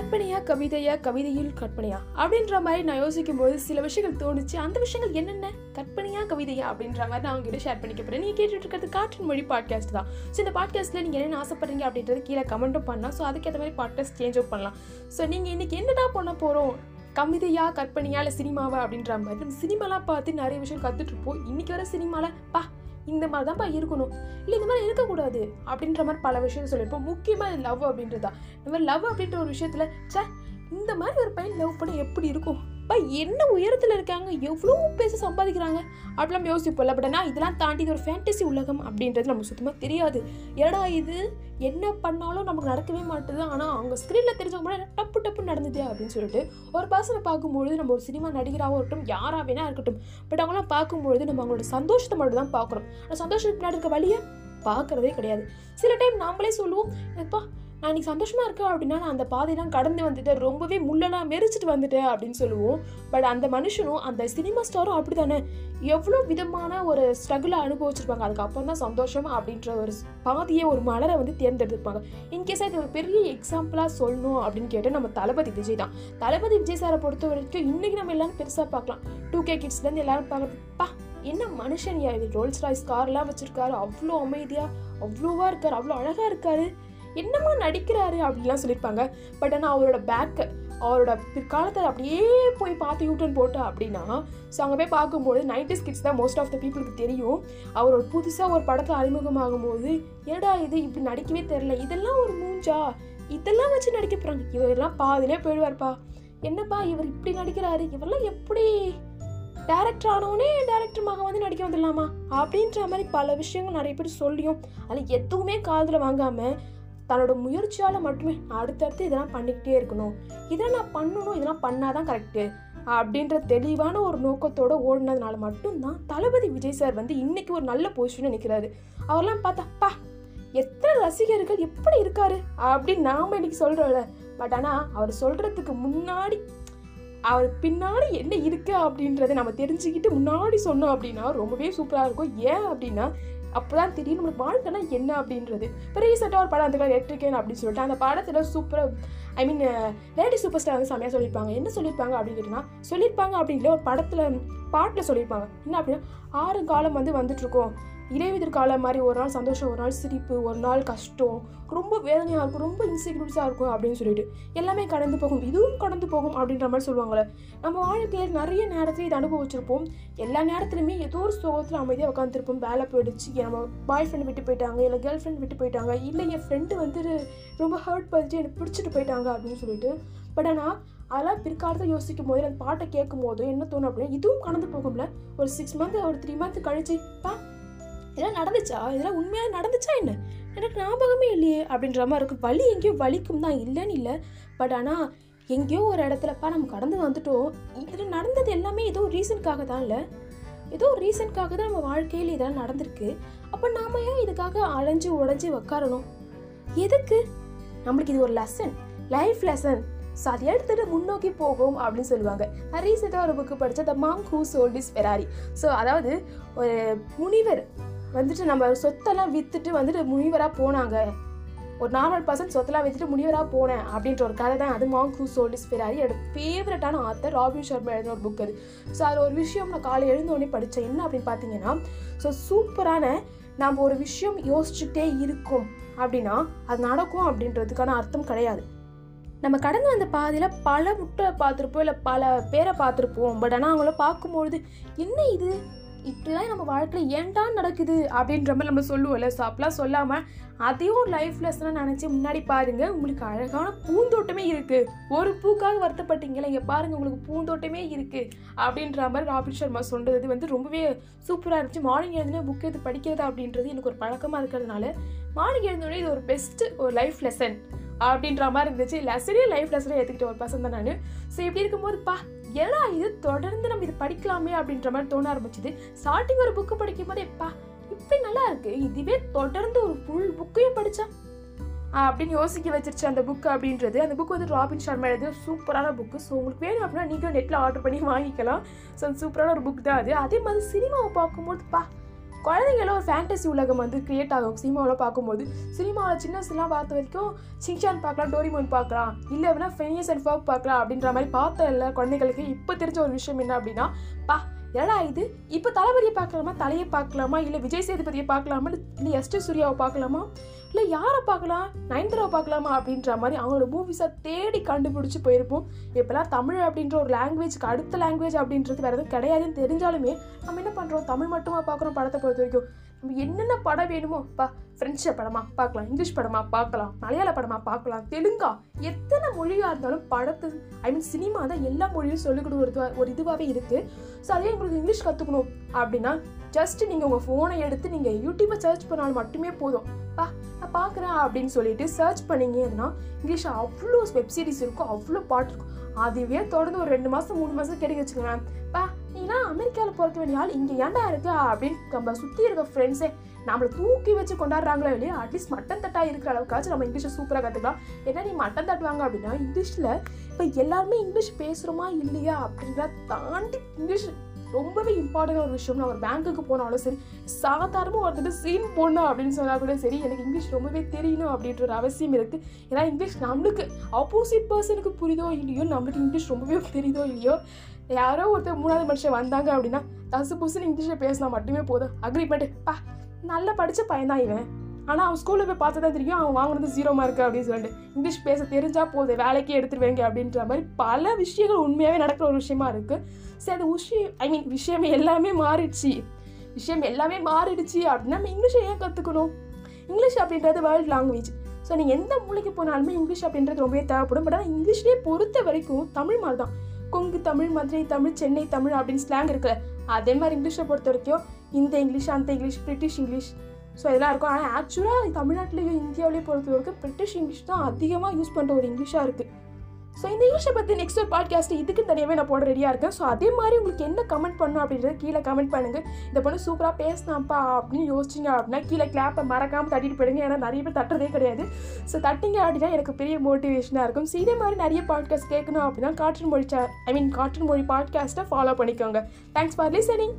கற்பனையா கவிதையா கவிதையில் கற்பனையா அப்படின்ற மாதிரி நான் யோசிக்கும் போது சில விஷயங்கள் தோணுச்சு. அந்த விஷயங்கள் என்னென்ன? கற்பனையா கவிதையா அப்படின்ற மாதிரி நான் உங்ககிட்ட ஷேர் பண்ணிக்க போறேன். நீங்க கேட்டுட்டு இருக்கிறது காற்றின் மொழி பாட்காஸ்ட் தான். ஸோ இந்த பாட்காஸ்ட்ல நீங்க என்ன ஆசைப்படுறீங்க அப்படின்றது கீழே கமெண்ட்டும் பண்ணலாம். ஸோ அதுக்கேற்ற மாதிரி பாட்காஸ்ட் சேஞ்சும் பண்ணலாம். ஸோ நீங்க இன்னைக்கு என்னடா பண்ண போறோம்? கவிதையா கற்பனையா இல்லை சினிமாவா அப்படின்ற மாதிரி? நம்ம சினிமாலாம் பார்த்து நிறைய விஷயம் கத்துட்டு இருப்போம். இன்னைக்கு வர சினிமால பா இந்த மாதிரி தான்ப்பா இருக்கணும். இல்லை இந்த மாதிரி இருக்கக்கூடாது அப்படின்ற மாதிரி பல விஷயம் சொல்லியிருப்போம். முக்கியமாக லவ் அப்படின்றது. தான் இந்த மாதிரி லவ் அப்படின்ற ஒரு விஷயத்துல சே இந்த மாதிரி ஒரு பையன் லவ் பண்ண எப்படி இருக்கும்? அப்பா என்ன உயரத்தில் இருக்காங்க? எவ்வளோ பேச சம்பாதிக்கிறாங்க? அப்படிலாம் யோசிப்போம்ல. பட் ஆனால் இதெல்லாம் தாண்டி இது ஒரு ஃபேண்டசி உலகம் அப்படின்றது நமக்கு சுத்தமாக தெரியாது. ஏடா இது? என்ன பண்ணாலும் நமக்கு நடக்கவே மாட்டுது. ஆனால் அவங்க ஸ்க்ரீனில் தெரிஞ்சவங்க கூட டப்பு டப்பு நடந்துதே அப்படின்னு சொல்லிட்டு ஒரு பர்சனை பார்க்கும்பொழுது நம்ம ஒரு சினிமா நடிகராகவும் இருக்கட்டும் யாராக வேணா இருக்கட்டும் பட் அவங்களாம் பார்க்கும்பொழுது நம்ம அவங்களோட சந்தோஷத்தை மட்டும் தான் பார்க்குறோம். ஆனால் சந்தோஷத்துக்கு பின்னாடி இருக்க வழியை பார்க்குறதே கிடையாது. சில டைம் நாமளே சொல்லுவோம் எப்பா அன்றைக்கி சந்தோஷமாக இருக்கேன் அப்படின்னா நான் அந்த பாதையெல்லாம் கடந்து வந்துட்டேன். ரொம்பவே முள்ளெல்லாம் மெரிச்சிட்டு வந்துட்டேன் அப்படின்னு சொல்லுவோம். பட் அந்த மனுஷனும் அந்த சினிமா ஸ்டாரும் அப்படிதானே எவ்வளோ விதமான ஒரு ஸ்ட்ரகிளை அனுபவிச்சிருப்பாங்க. அதுக்கப்புறம் தான் சந்தோஷம் அப்படின்ற ஒரு பாதையை ஒரு மலரை வந்து தேர்ந்தெடுத்திருப்பாங்க. இன்கேஸ் இது ஒரு பெரிய எக்ஸாம்பிளாக சொல்லணும் அப்படின்னு கேட்டால் நம்ம தளபதி விஜய் தான். தளபதி விஜய் சாரை பொறுத்த வரைக்கும் இன்னைக்கு நம்ம எல்லாரும் பெருசாக பார்க்கலாம். டூ கே கிட்ஸ்லேருந்து எல்லாரும் பார்க்குறப்பா என்ன மனுஷன் இது? ரோல்ஸ் ராய்ஸ் கார்லாம் வச்சுருக்காரு. அவ்வளோ அமைதியாக அவ்வளோவா இருக்கார். அவ்வளோ அழகாக இருக்காரு. என்னமா நடிக்கிறாரு அப்படின்லாம் சொல்லியிருப்பாங்க. பட் ஆனால் அவரோட பேக்கை அவரோட பிற்காலத்தை அப்படியே போய் பார்த்து யூட்டன் போட்டா அப்படின்னா ஸோ அங்கே போய் பார்க்கும்போது நைன்டிஸ் கிட்ஸ் தான் மோஸ்ட் ஆஃப் த பீப்புளுக்கு தெரியும். அவர் ஒரு புதுசாக ஒரு படத்தில் அறிமுகமாகும் போது என்னடா இது? இப்படி நடிக்கவே தெரில இதெல்லாம் ஒரு மூஞ்சா? இதெல்லாம் வச்சு நடிக்க போகிறாங்க இவரெல்லாம் பாதிலே போயிடுவார்ப்பா. என்னப்பா இவர் இப்படி நடிக்கிறாரு? இவரெல்லாம் எப்படி டேரக்டர் ஆனவனே டேரக்டர் மகன் வந்து நடிக்க வந்துடலாமா? அப்படின்ற மாதிரி பல விஷயங்கள் நிறைய பேர் சொல்லியும் அதில் எதுவுமே காதில் வாங்காமல் தன்னோட முயற்சியால் மட்டுமே அடுத்தடுத்து இதெல்லாம் பண்ணிக்கிட்டே இருக்கணும். இதெல்லாம் நான் பண்ணணும் இதெல்லாம் பண்ணாதான் கரெக்டு அப்படின்ற தெளிவான ஒரு நோக்கத்தோட ஓடினதுனால மட்டும்தான் தளபதி விஜய் சார் வந்து இன்னைக்கு ஒரு நல்ல பொசிஷன் நிற்கிறாரு அவர்லாம் பார்த்தாப்பா எத்தனை ரசிகர்கள் எப்படி இருக்காரு? அப்படின்னு நாம இன்னைக்கு சொல்றோம்ல. பட் ஆனால் அவர் சொல்றதுக்கு முன்னாடி அவர் பின்னாடி என்ன இருக்கு அப்படின்றத நம்ம தெரிஞ்சுக்கிட்டு முன்னாடி சொன்னோம் அப்படின்னா ரொம்பவே சூப்பராக இருக்கும். ஏன் அப்படின்னா அப்போதான் தெரியும் நம்மளுக்கு வாழ்க்கைனா என்ன அப்படின்றது. இப்போ ரீசெண்டாக ஒரு படம் அந்த எட்டிருக்கேன் அப்படின்னு சொல்லிட்டு. அந்த படத்தில் சூப்பராக I mean lady super star வந்து செம்மையாக சொல்லியிருப்பாங்க. என்ன சொல்லியிருப்பாங்க அப்படின்னு கேட்டிங்கன்னா சொல்லியிருப்பாங்க அப்படிங்கிற ஒரு படத்தில் பாட்டில் சொல்லியிருப்பாங்க. என்ன அப்படின்னா ஆறு காலம் வந்து வந்துட்டுருக்கோம் இடைவெளிர் காலம் மாதிரி ஒரு நாள் சந்தோஷம் ஒரு நாள் சிரிப்பு ஒரு நாள் கஷ்டம் ரொம்ப வேதனையாக இருக்கும் ரொம்ப இன்செக்யூரிட்டிஸாக இருக்கும் அப்படின்னு சொல்லிட்டு எல்லாமே கடந்து போகும். இதுவும் கடந்து போகும் அப்படின்ற மாதிரி சொல்லுவாங்கள்ல நம்ம வாழ்க்கையில் நிறைய நேரத்தில் இதை அனுபவிச்சிருப்போம். எல்லா நேரத்துலையுமே ஏதோ ஒரு சோகத்தில் அமைதியாக உட்காந்துருப்போம் வேலை போயிடுச்சு நம்ம பாய் ஃப்ரெண்ட் விட்டு போயிட்டாங்க இல்லை கேர்ள் ஃப்ரெண்ட் விட்டு போயிட்டாங்க இல்லை என் ஃப்ரெண்டு வந்து ரொம்ப ஹர்ட் பண்ணிட்டு எனக்கு பிடிச்சிட்டு போயிட்டாங்க அப்படின்னு சொல்லிட்டு. பட் ஆனால் அதெல்லாம் பிற்காலத்தில் யோசிக்கும் போது அந்த பாட்டை கேட்கும் போது என்ன தோணும் அப்படின்னா இதுவும் கடந்து போகும்ல. ஒரு சிக்ஸ் மந்த் ஒரு த்ரீ மந்த் கழிச்சு பா இதெல்லாம் நடந்துச்சா? இதெல்லாம் உண்மையாக நடந்துச்சா என்ன? எனக்கு ஞாபகமே இல்லையே அப்படின்ற மாதிரி இருக்கும். வலி எங்கேயோ வலிக்கும் தான் இல்லைன்னு இல்லை. பட் ஆனால் எங்கேயோ ஒரு இடத்துலப்பா நம்ம கடந்து வந்துட்டோம். இதில் நடந்தது எல்லாமே ஏதோ ஒரு ரீசனுக்காக தான் இல்லை. ஏதோ ஒரு ரீசனுக்காக தான் நம்ம வாழ்க்கையில் இதெல்லாம் நடந்திருக்கு. அப்போ நாம ஏன் இதுக்காக அலைஞ்சு உடஞ்சி உக்காரணும்? எதுக்கு? நம்மளுக்கு இது ஒரு லெசன் லைஃப் லெசன் ஸோ அதை எடுத்துகிட்டு முன்னோக்கி போகும் அப்படின்னு சொல்லுவாங்க. நான் ரீசெண்டாக ஒரு புக்கு படித்தேன் the monk who sold his Ferrari so அதாவது ஒரு முனிவர் வந்துட்டு நம்ம சொத்தெல்லாம் விற்றுட்டு வந்துட்டு முனிவராக போனாங்க. ஒரு நார்மல் பர்சன் சொத்தெல்லாம் விற்றுட்டு முனிவராக போனேன் அப்படின்ற ஒரு கதை தான். அது மாங் ஹூ சோலிஸ் ஃபெராரி என்னோட ஃபேவரட்டான ஆத்தர் ராபின் சர்மா எழுதின ஒரு புக் அது. ஸோ அது ஒரு விஷயம் நான் காலை எழுந்தோடனே படித்தேன் என்ன அப்படின்னு பார்த்தீங்கன்னா ஸோ சூப்பரான நாம் ஒரு விஷயம் யோசிச்சுட்டே இருக்கும் அப்படின்னா அது நடக்கும் அப்படின்றதுக்கான அர்த்தம் கிடையாது. நம்ம கடந்து வந்த பாதையில் பல முட்டை பார்த்துருப்போம் இல்லை பல பேரை பார்த்துருப்போம். பட் ஆனால் அவங்கள பார்க்கும்பொழுது என்ன இது? இப்படிலாம் நம்ம வாழ்க்கையில் ஏன்டா நடக்குது அப்படின்ற மாதிரி நம்ம சொல்லுவோம்ல. ஸோ அப்பெல்லாம் சொல்லாமல் அதையும் லைஃப் லெசனாக நினச்சி முன்னாடி பாருங்க. உங்களுக்கு அழகான பூந்தோட்டமே இருக்குது ஒரு பூக்காக வருத்தப்பட்டீங்களா? இங்கே பாருங்கள் உங்களுக்கு பூந்தோட்டமே இருக்குது அப்படின்ற மாதிரி ராபின் சர்மா சொன்னது வந்து ரொம்பவே சூப்பராக இருந்துச்சு. மார்னிங் எழுதுனே புக் எடுத்து படிக்கிறது அப்படின்றது எனக்கு ஒரு பழக்கமாக இருக்கிறதுனால மார்னிங் எழுந்தோடனே இது ஒரு பெஸ்ட்டு ஒரு லைஃப் லெசன் அப்படின்ற மாதிரி இருந்துச்சு. லெசனே லைஃப் லெசனே எடுத்துக்கிட்ட ஒரு பர்சன் தான் நான். ஸோ இப்படி இருக்கும்போது பா ஏன்னா இது தொடர்ந்து நம்ம இது படிக்கலாமே அப்படின்ற மாதிரி தோண ஆரம்பிச்சுது. ஸ்டார்டிங் ஒரு புக்கு படிக்கும் போதே பா இப்போ நல்லா இருக்கு. இதுவே தொடர்ந்து ஒரு ஃபுல் புக்கையும் படித்தா அப்படின்னு யோசிக்க வச்சிருச்சு அந்த புக்கு அப்படின்றது. அந்த புக் வந்து ராபின் ஷர்மா எழுதிய சூப்பரான புக்கு ஸோ உங்களுக்கு வேணும் அப்படின்னா நீங்களும் நெட்டில் ஆர்டர் பண்ணி வாங்கிக்கலாம். ஸோ சூப்பரான ஒரு புக் தான் அது. அதே மாதிரி சினிமாவை பார்க்கும்போது பா குழந்தைங்களும் ஒரு ஃபேண்டசி உலகம் வந்து கிரியேட் ஆகும். சினிமாவில் பார்க்கும்போது சினிமாவில் சின்ன வயசுலாம் பார்த்த வரைக்கும் சிங்சான் பார்க்கலாம் டோரிமோன் பார்க்கலாம் இல்லை அப்படின்னா ஃபெனியஸ் அண்ட் ஃபர்க் பார்க்கலாம் அப்படின்ற மாதிரி பார்த்த இல்லை குழந்தைங்களுக்கு இப்போ தெரிஞ்ச ஒரு விஷயம் என்ன அப்படின்னா பா ஏடா இது? இப்போ தளபதியை பார்க்கலாமா? தலையை பார்க்கலாமா? இல்லை விஜய் சேதுபதியை பார்க்கலாமா? இல்லை எஸ் சூர்யாவை பார்க்கலாமா? இல்லை யாரை பார்க்கலாம்? நயன்தாராவை பார்க்கலாமா? அப்படின்ற மாதிரி அவங்களோட மூவிஸை தேடி கண்டுபிடிச்சி போயிருப்போம். இப்போலாம் தமிழ் அப்படின்ற ஒரு லாங்குவேஜ்க்கு அடுத்த லாங்குவேஜ் அப்படின்றது வேறு எதுவும் கிடையாதுன்னு தெரிஞ்சாலுமே நம்ம என்ன பண்ணுறோம் தமிழ் மட்டுமா பார்க்குறோம் படத்தை பொறுத்த வரைக்கும். நம்ம என்னென்ன படம் வேணுமோ பா ஃப்ரெண்ட்ஷிப் படமா பார்க்கலாம் இங்கிலீஷ் படமா பார்க்கலாம் மலையாள படமா பார்க்கலாம் தெலுங்கா எத்தனை மொழியாக இருந்தாலும் படத்து ஐ மீன் சினிமா தான் எல்லா மொழியும் சொல்லிக் கொடுக்குறது ஒரு இதுவாகவே இருக்குது ஸோ அதே உங்களுக்கு இங்கிலீஷ் கற்றுக்கணும் அப்படின்னா ஜஸ்ட் நீங்கள் உங்கள் ஃபோனை எடுத்து நீங்கள் யூடியூப்பை சர்ச் பண்ணாலும் மட்டுமே போதும். பா நான் பார்க்குறேன் அப்படின்னு சொல்லிட்டு சர்ச் பண்ணிங்கன்னா இங்கிலீஷில் அவ்வளோ வெப்சீரிஸ் இருக்கும் அவ்வளோ பாட்டு இருக்கும். அதுவே தொடர்ந்து ஒரு ரெண்டு மாதம் மூணு மாதம் கிடைக்க வச்சுக்கோங்களேன். பா நீனா அமெரிக்காவில் பிறக்க வேண்டிய ஆள் இங்கே ஏன்டா இருக்கு? அப்படின்னு நம்ம சுற்றி இருக்க ஃப்ரெண்ட்ஸே நம்மளை தூக்கி வச்சு கொண்டாடுறாங்களோ இல்லையா அட்லீஸ்ட் மட்டன் தட்டா இருக்கிற அளவுக்காச்சும் நம்ம இங்கிலீஷை சூப்பராக கற்றுக்கலாம் ஏன்னா நீ மட்டன் தட்டுவாங்க அப்படின்னா இங்கிலீஷில் இப்போ எல்லாருமே இங்கிலீஷ் பேசுகிறோமா இல்லையா அப்படின்றத தாண்டி இங்கிலீஷ் ரொம்பவே இம்பார்ட்டண்டான ஒரு விஷயம் நான் ஒரு பேங்க்குக்கு போனாலும் சரி சாதாரணமாக ஒருத்தர் சீன் போடணும் அப்படின்னு சொன்னால் கூட சரி எனக்கு இங்கிலீஷ் ரொம்பவே தெரியணும் அப்படின்ற ஒரு அவசியம் இருக்குது ஏன்னா இங்கிலீஷ் நம்மளுக்கு ஆப்போசிட் பர்சனுக்கு புரியுதோ இல்லையோ நம்மளுக்கு இங்கிலீஷ் ரொம்பவே தெரியுதோ இல்லையோ யாரோ ஒருத்தர் மூணாவது மனுஷன் வந்தாங்க அப்படின்னா தசு புசுன்னு இங்கிலீஷில் பேசினா மட்டுமே போதும். அக்ரிமெண்ட் பா நல்லா படித்த பையன்தான் இவன். ஆனால் அவன் ஸ்கூலில் போய் பார்த்து தான் தெரியும் அவன் வாங்கினது ஜீரோ மார்க் அப்படின்னு சொல்லிட்டு. இங்கிலீஷ் பேச தெரிஞ்சால் போதும் வேலைக்கே எடுத்துருவேங்க அப்படின்ற மாதிரி பல விஷயங்கள் உண்மையாகவே நடக்கிற ஒரு விஷயமா இருக்குது சரி அது விஷயம் ஐ மீன் விஷயம் எல்லாமே மாறிடுச்சு. விஷயம் எல்லாமே மாறிடுச்சு அப்படின்னா நம்ம இங்கிலீஷை ஏன் கற்றுக்கணும் இங்கிலீஷ் அப்படின்றது வேர்ல்ட் லாங்குவேஜ் ஸோ நீங்கள் எந்த மூலைக்கு போனாலுமே இங்கிலீஷ் அப்படின்றது ரொம்பவே தேவைப்படும். பட் ஆனால் இங்கிலீஷ்லேயே பொறுத்த வரைக்கும் தமிழ் மாதிரி தான் கொங்கு தமிழ் மதுரை தமிழ் சென்னை தமிழ் அப்படின்னு ஸ்லாங் இருக்குல்ல அதே மாதிரி இங்கிலீஷை பொறுத்த வரைக்கும் இந்த இங்கிலீஷ் அந்த இங்கிலீஷ் பிரிட்டிஷ் இங்கிலீஷ் ஸோ இதெல்லாம் இருக்கும். ஆனால் ஆக்சுவலாக தமிழ்நாட்டிலையும் இந்தியாவிலேயே பொறுத்த வரைக்கும் பிரிட்டிஷ் இங்கிலீஷ் தான் அதிகமாக யூஸ் பண்ணுற ஒரு இங்கிலீஷாக இருக்குது ஸோ இந்த இங்கிலீஷை பற்றி நெக்ஸ்ட் ஒரு பாட்காஸ்ட் இதுக்கு தனியாகவே நான் போட ரெடியாக இருக்கேன். ஸோ அதே மாதிரி உங்களுக்கு என்ன கமெண்ட் பண்ணணும் அப்படின்றத கீழே கமெண்ட் பண்ணுங்கள் இந்த பொண்ணு சூப்பராக பேசினாப்பா அப்படின்னு யோசிச்சிங்க அப்படின்னா கீழே கிளாப்பை மறக்காமல் தட்டிட்டு போயிடுங்க. ஏன்னா நிறைய பேர் தட்டுறதே கிடையாது. ஸோ தட்டிங்க அப்படின்னா எனக்கு பெரிய மோட்டிவேஷனாக இருக்கும். ஸோ இதே மாதிரி நிறைய பாட்காஸ்ட் கேட்கணும் அப்படின்னா காற்றின் மொழி ஐ மீன் காற்றின் மொழி பாட்காஸ்ட்டை ஃபாலோ பண்ணிக்கோங்க. Thanks for listening